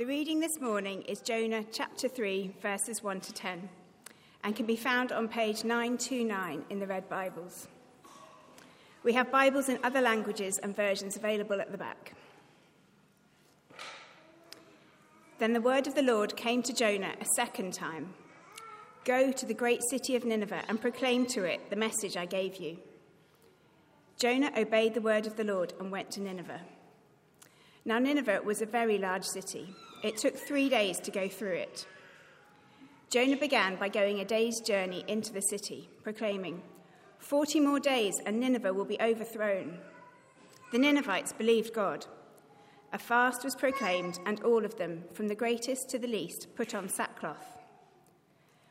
The reading this morning is Jonah chapter 3, verses 1 to 10, and can be found on page 929 in the Red Bibles. We have Bibles in other languages and versions available at the back. Then the word of the Lord came to Jonah a second time Go to the great city of Nineveh and proclaim to it the message I gave you. Jonah obeyed the word of the Lord and went to Nineveh. Now, Nineveh was a very large city it took three days to go through it. Jonah began by going a day's journey into the city, proclaiming, Forty more days and Nineveh will be overthrown. The Ninevites believed God. A fast was proclaimed, and all of them, from the greatest to the least, put on sackcloth.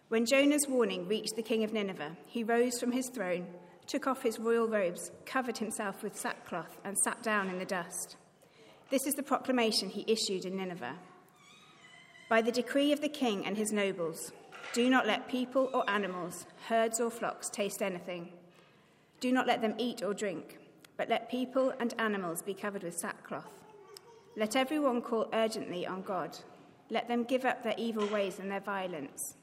When Jonah's warning reached the king of Nineveh, he rose from his throne, took off his royal robes, covered himself with sackcloth, and sat down in the dust. This is the proclamation he issued in Nineveh. By the decree of the king and his nobles, do not let people or animals, herds or flocks taste anything. Do not let them eat or drink, but let people and animals be covered with sackcloth. Let everyone call urgently on God. Let them give up their evil ways and their violence.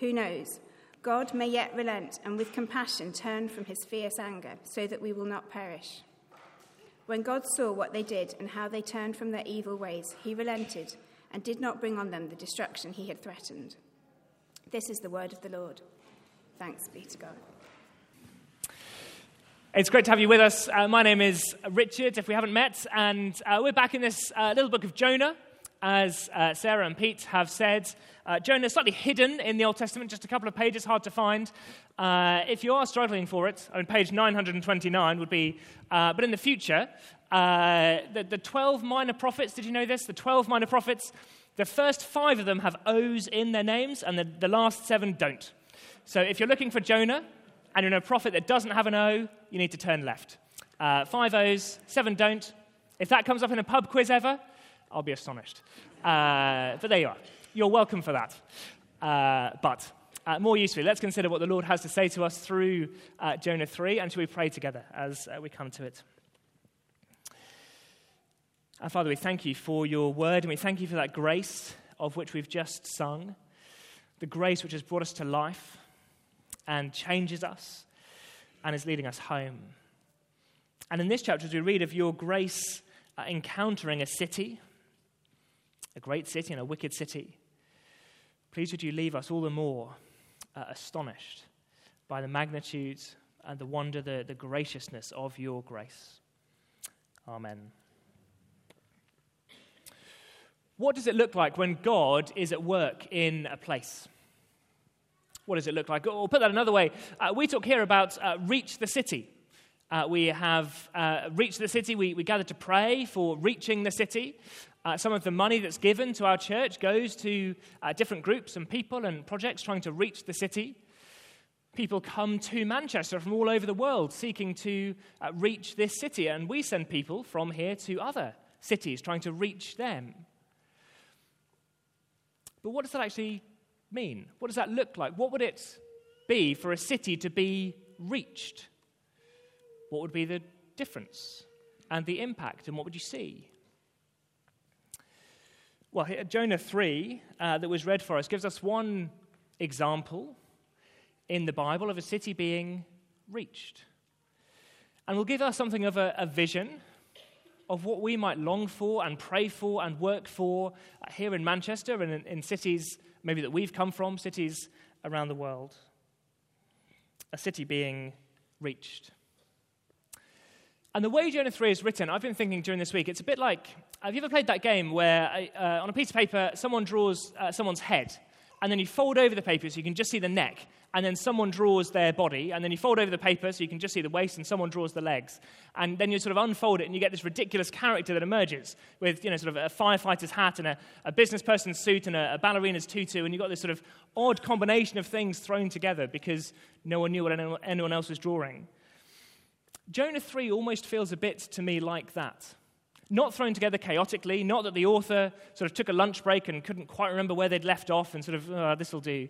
Who knows? God may yet relent and with compassion turn from his fierce anger, so that we will not perish. When God saw what they did and how they turned from their evil ways, he relented and did not bring on them the destruction he had threatened. This is the word of the Lord. Thanks be to God. It's great to have you with us. Uh, my name is Richard, if we haven't met, and uh, we're back in this uh, little book of Jonah. As uh, Sarah and Pete have said, uh, Jonah is slightly hidden in the Old Testament, just a couple of pages, hard to find. Uh, if you are struggling for it, on page 929 would be, but in the future, uh, the, the 12 minor prophets, did you know this? The 12 minor prophets, the first five of them have O's in their names, and the, the last seven don't. So if you're looking for Jonah and you're in a prophet that doesn't have an O, you need to turn left. Uh, five O's, seven don't. If that comes up in a pub quiz ever, I'll be astonished. Uh, but there you are. You're welcome for that. Uh, but uh, more usefully, let's consider what the Lord has to say to us through uh, Jonah 3, and shall we pray together as we come to it? And Father, we thank you for your word, and we thank you for that grace of which we've just sung, the grace which has brought us to life and changes us and is leading us home. And in this chapter, as we read of your grace uh, encountering a city, a great city and a wicked city, please would you leave us all the more uh, astonished by the magnitude and the wonder, the, the graciousness of your grace. Amen. What does it look like when God is at work in a place? What does it look like? Or put that another way, uh, we talk here about uh, reach the city. Uh, we have uh, reached the city. We, we gather to pray for reaching the city. Uh, some of the money that's given to our church goes to uh, different groups and people and projects trying to reach the city. People come to Manchester from all over the world seeking to reach this city, and we send people from here to other cities trying to reach them. But what does that actually mean? What does that look like? What would it be for a city to be reached? What would be the difference and the impact, and what would you see? Well, Jonah 3, uh, that was read for us, gives us one example in the Bible of a city being reached. And will give us something of a, a vision of what we might long for and pray for and work for uh, here in Manchester and in, in cities maybe that we've come from, cities around the world. A city being reached. And the way Jonah 3 is written, I've been thinking during this week, it's a bit like have you ever played that game where uh, on a piece of paper someone draws uh, someone's head and then you fold over the paper so you can just see the neck, and then someone draws their body, and then you fold over the paper so you can just see the waist, and someone draws the legs. And then you sort of unfold it, and you get this ridiculous character that emerges with, you know, sort of a firefighter's hat and a, a business person's suit and a, a ballerina's tutu, and you've got this sort of odd combination of things thrown together because no one knew what anyone else was drawing. Jonah 3 almost feels a bit to me like that. Not thrown together chaotically, not that the author sort of took a lunch break and couldn't quite remember where they'd left off and sort of, oh, this will do,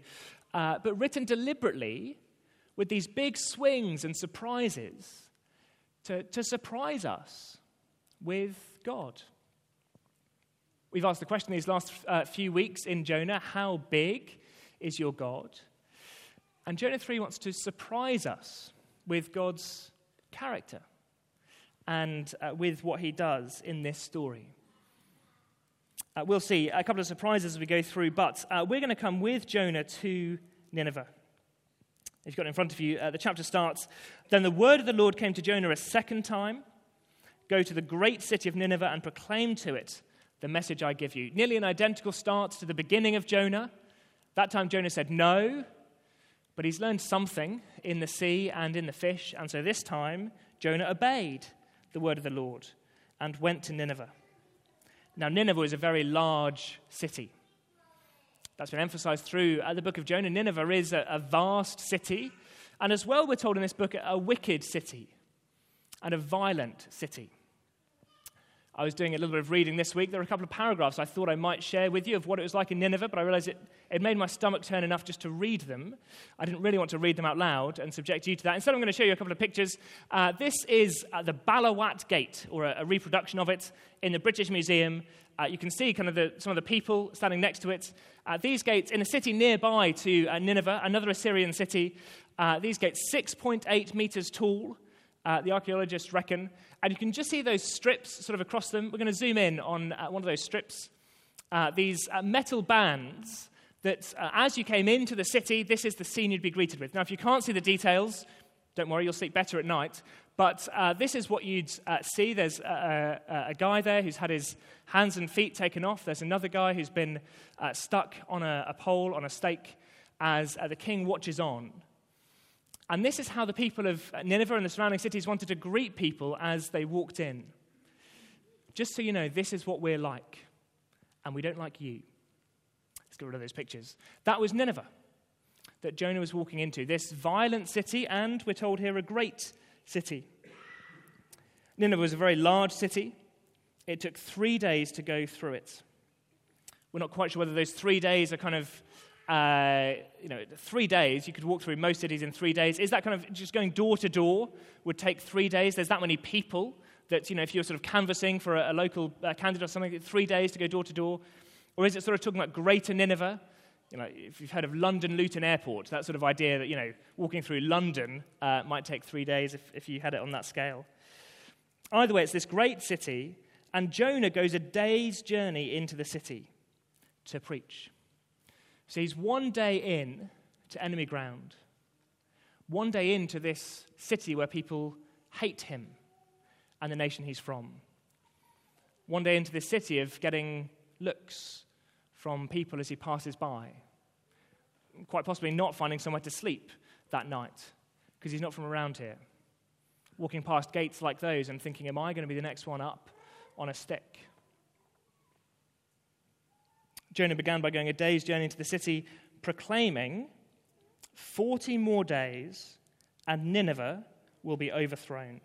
uh, but written deliberately with these big swings and surprises to, to surprise us with God. We've asked the question these last uh, few weeks in Jonah how big is your God? And Jonah 3 wants to surprise us with God's character and uh, with what he does in this story. Uh, we'll see a couple of surprises as we go through, but uh, we're going to come with Jonah to Nineveh. If you've got it in front of you, uh, the chapter starts Then the word of the Lord came to Jonah a second time Go to the great city of Nineveh and proclaim to it the message I give you. Nearly an identical start to the beginning of Jonah. That time Jonah said no, but he's learned something in the sea and in the fish, and so this time Jonah obeyed the word of the Lord and went to Nineveh. Now, Nineveh is a very large city. That's been emphasized through uh, the book of Jonah. Nineveh is a, a vast city, and as well, we're told in this book, a wicked city and a violent city. I was doing a little bit of reading this week. There were a couple of paragraphs I thought I might share with you of what it was like in Nineveh, but I realized it, it made my stomach turn enough just to read them. I didn't really want to read them out loud and subject you to that. Instead, I'm going to show you a couple of pictures. Uh, this is uh, the Balawat Gate, or a, a, reproduction of it, in the British Museum. Uh, you can see kind of the, some of the people standing next to it. Uh, these gates, in a city nearby to uh, Nineveh, another Assyrian city, uh, these gates, 6.8 meters tall uh, the archaeologists reckon. And you can just see those strips sort of across them. We're going to zoom in on uh, one of those strips. Uh, these uh, metal bands that, uh, as you came into the city, this is the scene you'd be greeted with. Now, if you can't see the details, don't worry, you'll sleep better at night. But uh, this is what you'd see. There's a, a, a, guy there who's had his hands and feet taken off. There's another guy who's been stuck on a, a, pole, on a stake, as the king watches on. And this is how the people of Nineveh and the surrounding cities wanted to greet people as they walked in. Just so you know, this is what we're like, and we don't like you. Let's get rid of those pictures. That was Nineveh that Jonah was walking into. This violent city, and we're told here, a great city. Nineveh was a very large city. It took three days to go through it. We're not quite sure whether those three days are kind of uh, you know, three days, you could walk through most cities in three days. Is that kind of just going door to door would take three days? There's that many people that, you know, if you're sort of canvassing for a, a local uh, candidate or something, three days to go door to door? Or is it sort of talking about greater Nineveh? You know, if you've heard of London Luton Airport, that sort of idea that, you know, walking through London uh, might take three days if, if you had it on that scale. Either way, it's this great city, and Jonah goes a day's journey into the city to preach. So he's one day in to enemy ground, one day into this city where people hate him and the nation he's from, one day into this city of getting looks from people as he passes by, quite possibly not finding somewhere to sleep that night because he's not from around here. Walking past gates like those and thinking, Am I going to be the next one up on a stick? Jonah began by going a day's journey into the city, proclaiming, 40 more days, and Nineveh will be overthrown.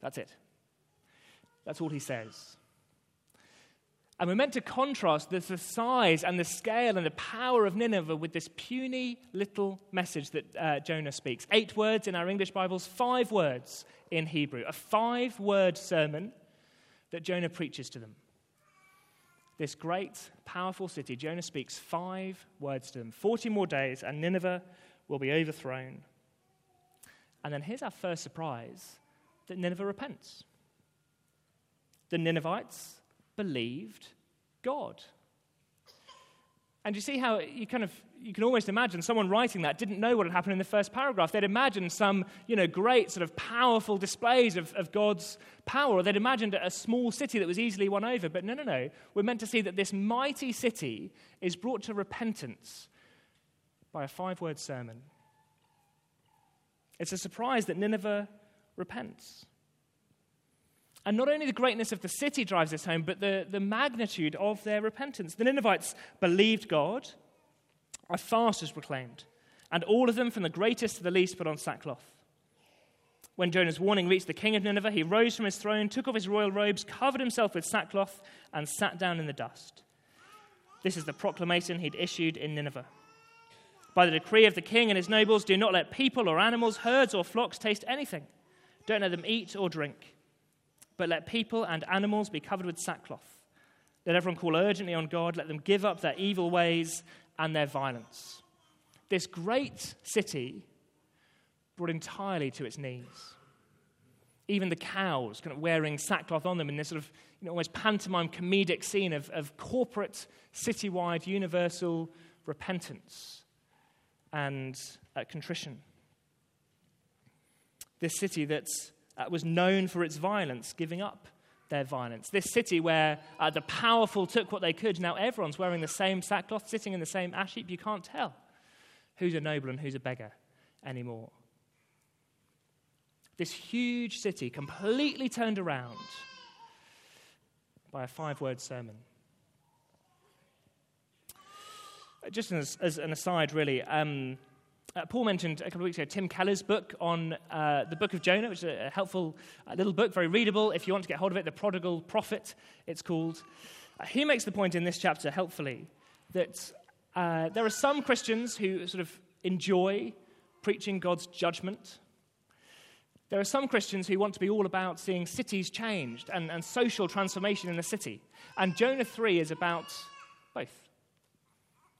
That's it. That's all he says. And we're meant to contrast the, the, size and the scale and the power of Nineveh with this puny little message that uh, Jonah speaks. Eight words in our English Bibles, five words in Hebrew. A five word sermon that Jonah preaches to them this great, powerful city, Jonah speaks five words to them 40 more days, and Nineveh will be overthrown. And then here's our first surprise that Nineveh repents. The Ninevites believed God. And you see how you kind of you can almost imagine someone writing that didn't know what had happened in the first paragraph. They'd imagined some, you know, great sort of powerful displays of, of God's power, or they'd imagined a small city that was easily won over. But no, no, no. We're meant to see that this mighty city is brought to repentance by a five word sermon. It's a surprise that Nineveh repents. And not only the greatness of the city drives this home, but the, the magnitude of their repentance. The Ninevites believed God a fast was proclaimed, and all of them, from the greatest to the least, put on sackcloth. When Jonah's warning reached the king of Nineveh, he rose from his throne, took off his royal robes, covered himself with sackcloth, and sat down in the dust. This is the proclamation he'd issued in Nineveh. By the decree of the king and his nobles, do not let people or animals, herds or flocks taste anything. Don't let them eat or drink, but let people and animals be covered with sackcloth. Let everyone call urgently on God. Let them give up their evil ways and their violence. This great city brought entirely to its knees. Even the cows kind of wearing sackcloth on them in this sort of you know, almost pantomime comedic scene of, of corporate, citywide, universal repentance and uh, contrition. This city that uh, was known for its violence, giving up their violence. This city where uh, the powerful took what they could, now everyone's wearing the same sackcloth, sitting in the same ash heap. You can't tell who's a noble and who's a beggar anymore. This huge city completely turned around by a five word sermon. Just as, as an aside, really, um, uh, Paul mentioned a couple of weeks ago Tim Keller's book on uh, the book of Jonah, which is a, helpful uh, little book, very readable if you want to get hold of it. The Prodigal Prophet, it's called. Uh, he makes the point in this chapter, helpfully, that uh, there are some Christians who sort of enjoy preaching God's judgment. There are some Christians who want to be all about seeing cities changed and, and social transformation in the city. And Jonah 3 is about both.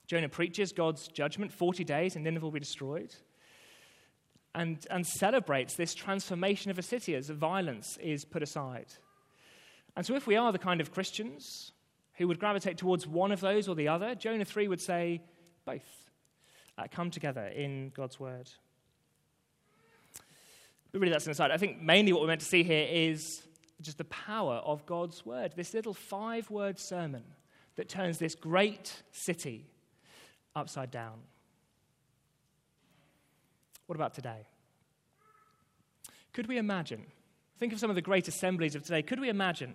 Jonah preaches God's judgment 40 days and Nineveh will be destroyed. And, and celebrates this transformation of a city as violence is put aside. And so, if we are the kind of Christians who would gravitate towards one of those or the other, Jonah 3 would say both uh, come together in God's word. But really, that's an aside. I think mainly what we're meant to see here is just the power of God's word. This little five word sermon that turns this great city upside down. What about today? Could we imagine, think of some of the great assemblies of today, could we imagine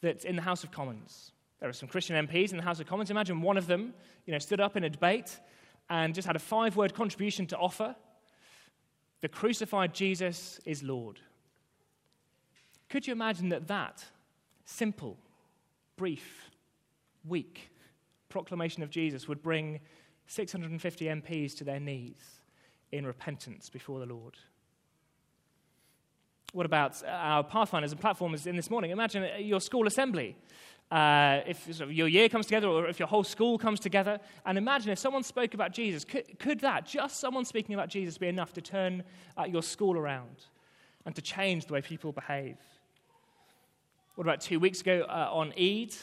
that in the House of Commons, there are some Christian MPs in the House of Commons, imagine one of them, you know, stood up in a debate and just had a five word contribution to offer the crucified Jesus is Lord. Could you imagine that that simple, brief, weak proclamation of Jesus would bring 650 MPs to their knees in repentance before the Lord? What about our Pathfinders and platformers in this morning? Imagine your school assembly. Uh, if your year comes together or if your whole school comes together, and imagine if someone spoke about Jesus, could, could that, just someone speaking about Jesus, be enough to turn uh, your school around and to change the way people behave? What about two weeks ago uh, on Eid,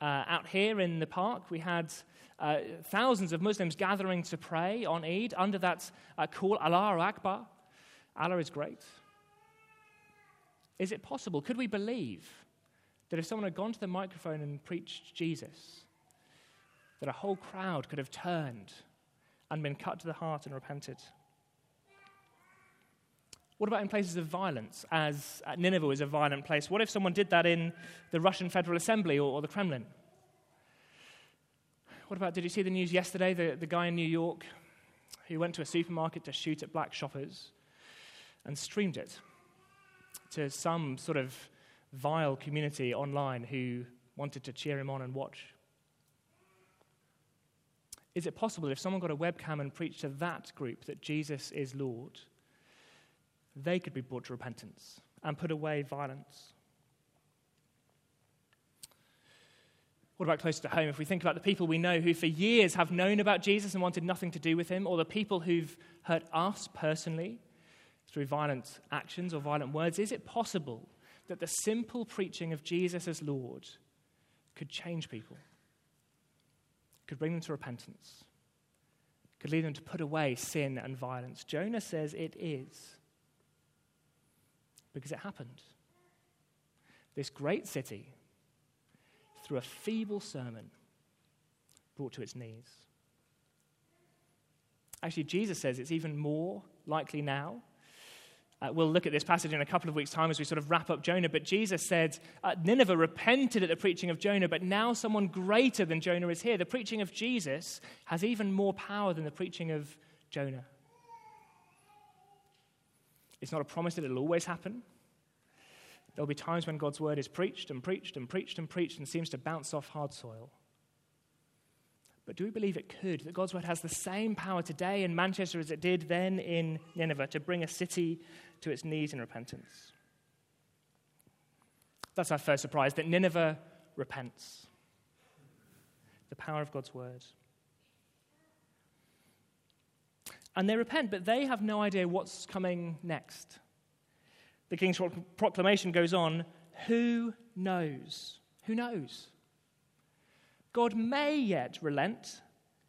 uh, out here in the park, we had uh, thousands of Muslims gathering to pray on Eid under that uh, call, Allah Akbar. Allah is great. Is it possible? Could we believe that if someone had gone to the microphone and preached Jesus, that a whole crowd could have turned and been cut to the heart and repented? What about in places of violence, as uh, Nineveh was a violent place? What if someone did that in the Russian Federal Assembly or, or the Kremlin? What about, did you see the news yesterday? The, the guy in New York who went to a supermarket to shoot at black shoppers and streamed it to some sort of vile community online who wanted to cheer him on and watch? Is it possible if someone got a webcam and preached to that group that Jesus is Lord, they could be brought to repentance and put away violence? What about closer to home? If we think about the people we know who for years have known about Jesus and wanted nothing to do with him, or the people who've hurt us personally through violent actions or violent words, is it possible that the simple preaching of Jesus as Lord could change people, could bring them to repentance, could lead them to put away sin and violence. Jonah says it is because it happened. This great city, through a feeble sermon, brought to its knees. Actually, Jesus says it's even more likely now uh, we'll look at this passage in a couple of weeks' time as we sort of wrap up Jonah. But Jesus said, uh, Nineveh repented at the preaching of Jonah, but now someone greater than Jonah is here. The preaching of Jesus has even more power than the preaching of Jonah. It's not a promise that it'll always happen. There'll be times when God's word is preached and preached and preached and preached and seems to bounce off hard soil. But do we believe it could? That God's word has the same power today in Manchester as it did then in Nineveh to bring a city to its knees in repentance. That's our first surprise that Nineveh repents. the power of God's word. And they repent, but they have no idea what's coming next. The king's proclamation goes on Who knows? Who knows? God may yet relent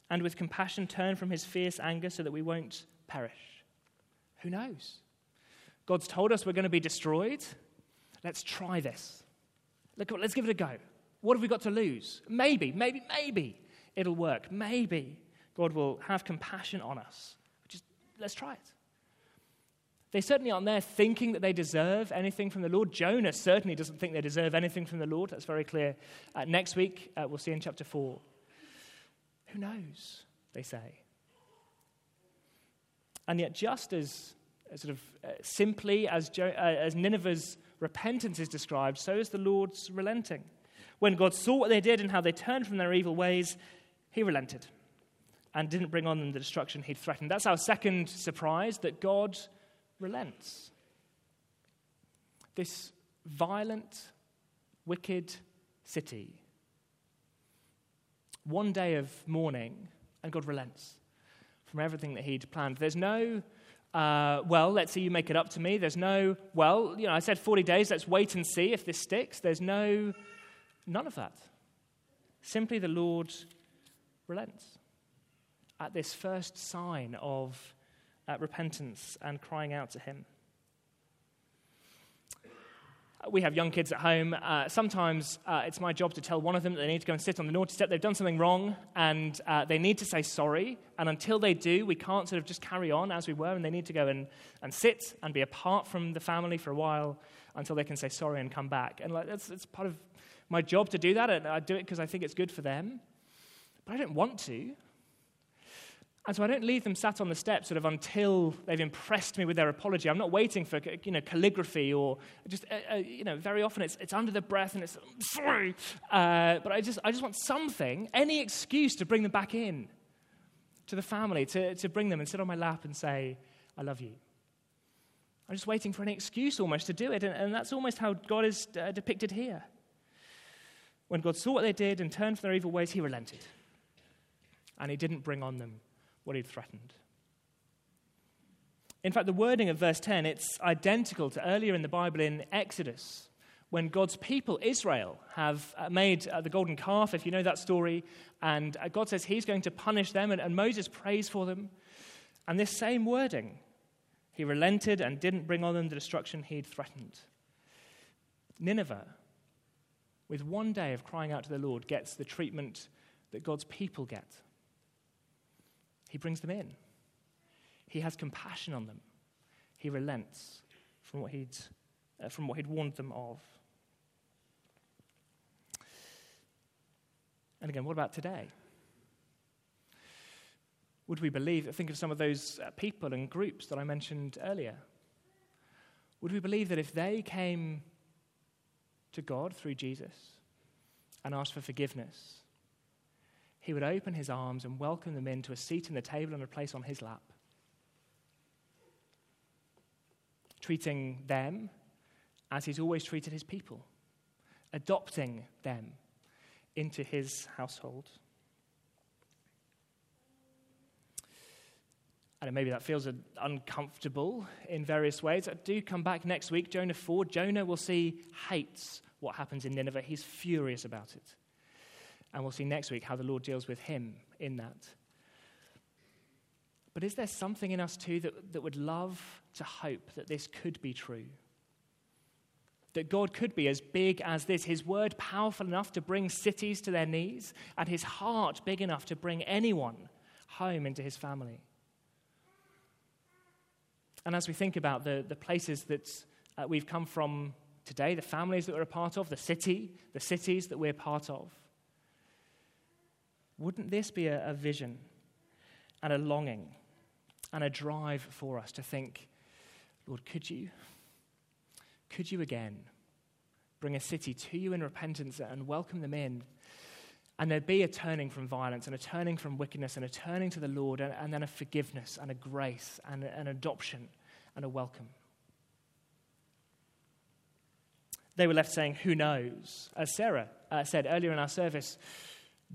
and with compassion turn from his fierce anger so that we won't perish. Who knows? God's told us we're going to be destroyed. Let's try this. Let's give it a go. What have we got to lose? Maybe, maybe, maybe it'll work. Maybe God will have compassion on us. Let's try it. They certainly aren't there thinking that they deserve anything from the Lord. Jonah certainly doesn't think they deserve anything from the Lord. That's very clear. Uh, next week, uh, we'll see in chapter 4. Who knows? They say. And yet, just as, as sort of uh, simply as, jo- uh, as Nineveh's repentance is described, so is the Lord's relenting. When God saw what they did and how they turned from their evil ways, he relented and didn't bring on them the destruction he'd threatened. That's our second surprise that God relents. This violent, wicked city. One day of mourning, and God relents from everything that He'd planned. There's no, uh, well, let's see you make it up to me. There's no, well, you know, I said 40 days, let's wait and see if this sticks. There's no, none of that. Simply the Lord relents at this first sign of uh, repentance and crying out to Him. We have young kids at home. Uh, sometimes uh, it's my job to tell one of them that they need to go and sit on the naughty step. They've done something wrong and uh, they need to say sorry. And until they do, we can't sort of just carry on as we were. And they need to go and, and sit and be apart from the family for a while until they can say sorry and come back. And like, that's, it's part of my job to do that. And I do it because I think it's good for them. But I don't want to. And so I don't leave them sat on the steps sort of until they've impressed me with their apology. I'm not waiting for you know, calligraphy or just, uh, uh, you know, very often it's, it's under the breath and it's, sorry. Uh, but I just, I just want something, any excuse to bring them back in to the family, to, to bring them and sit on my lap and say, I love you. I'm just waiting for an excuse almost to do it. And, and that's almost how God is uh, depicted here. When God saw what they did and turned from their evil ways, he relented. And he didn't bring on them what he'd threatened. In fact, the wording of verse 10, it's identical to earlier in the Bible in Exodus, when God's people, Israel, have uh, made uh, the golden calf, if you know that story, and uh, God says he's going to punish them, and, and Moses prays for them. And this same wording, he relented and didn't bring on them the destruction he'd threatened. Nineveh, with one day of crying out to the Lord, gets the treatment that God's people get. He brings them in. He has compassion on them. He relents from what he'd, uh, from what he'd warned them of. And again, what about today? Would we believe, think of some of those uh, people and groups that I mentioned earlier. Would we believe that if they came to God through Jesus and asked for forgiveness, he would open his arms and welcome them into a seat in the table and a place on his lap. Treating them as he's always treated his people, adopting them into his household. And maybe that feels uncomfortable in various ways. I do come back next week, Jonah 4. Jonah will see hates what happens in Nineveh. He's furious about it. And we'll see next week how the Lord deals with him in that. But is there something in us too that, that would love to hope that this could be true? That God could be as big as this, His word powerful enough to bring cities to their knees, and His heart big enough to bring anyone home into His family. And as we think about the, the places that uh, we've come from today, the families that we're a part of, the city, the cities that we're part of, wouldn't this be a, a vision and a longing and a drive for us to think, Lord, could you? Could you again bring a city to you in repentance and welcome them in? And there'd be a turning from violence and a turning from wickedness and a turning to the Lord and, and then a forgiveness and a grace and an adoption and a welcome. They were left saying, Who knows? As Sarah uh, said earlier in our service,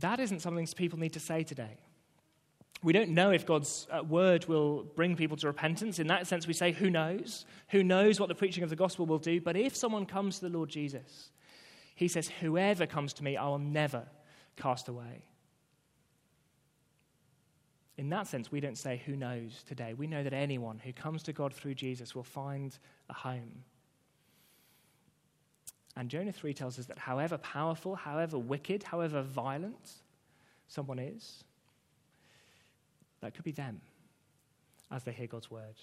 That isn't something people need to say today. We don't know if God's uh, word will bring people to repentance. In that sense, we say, who knows? Who knows what the preaching of the gospel will do? But if someone comes to the Lord Jesus, he says, Whoever comes to me, I will never cast away. In that sense, we don't say, Who knows today? We know that anyone who comes to God through Jesus will find a home. And Jonah 3 tells us that however powerful, however wicked, however violent someone is, that could be them as they hear God's word.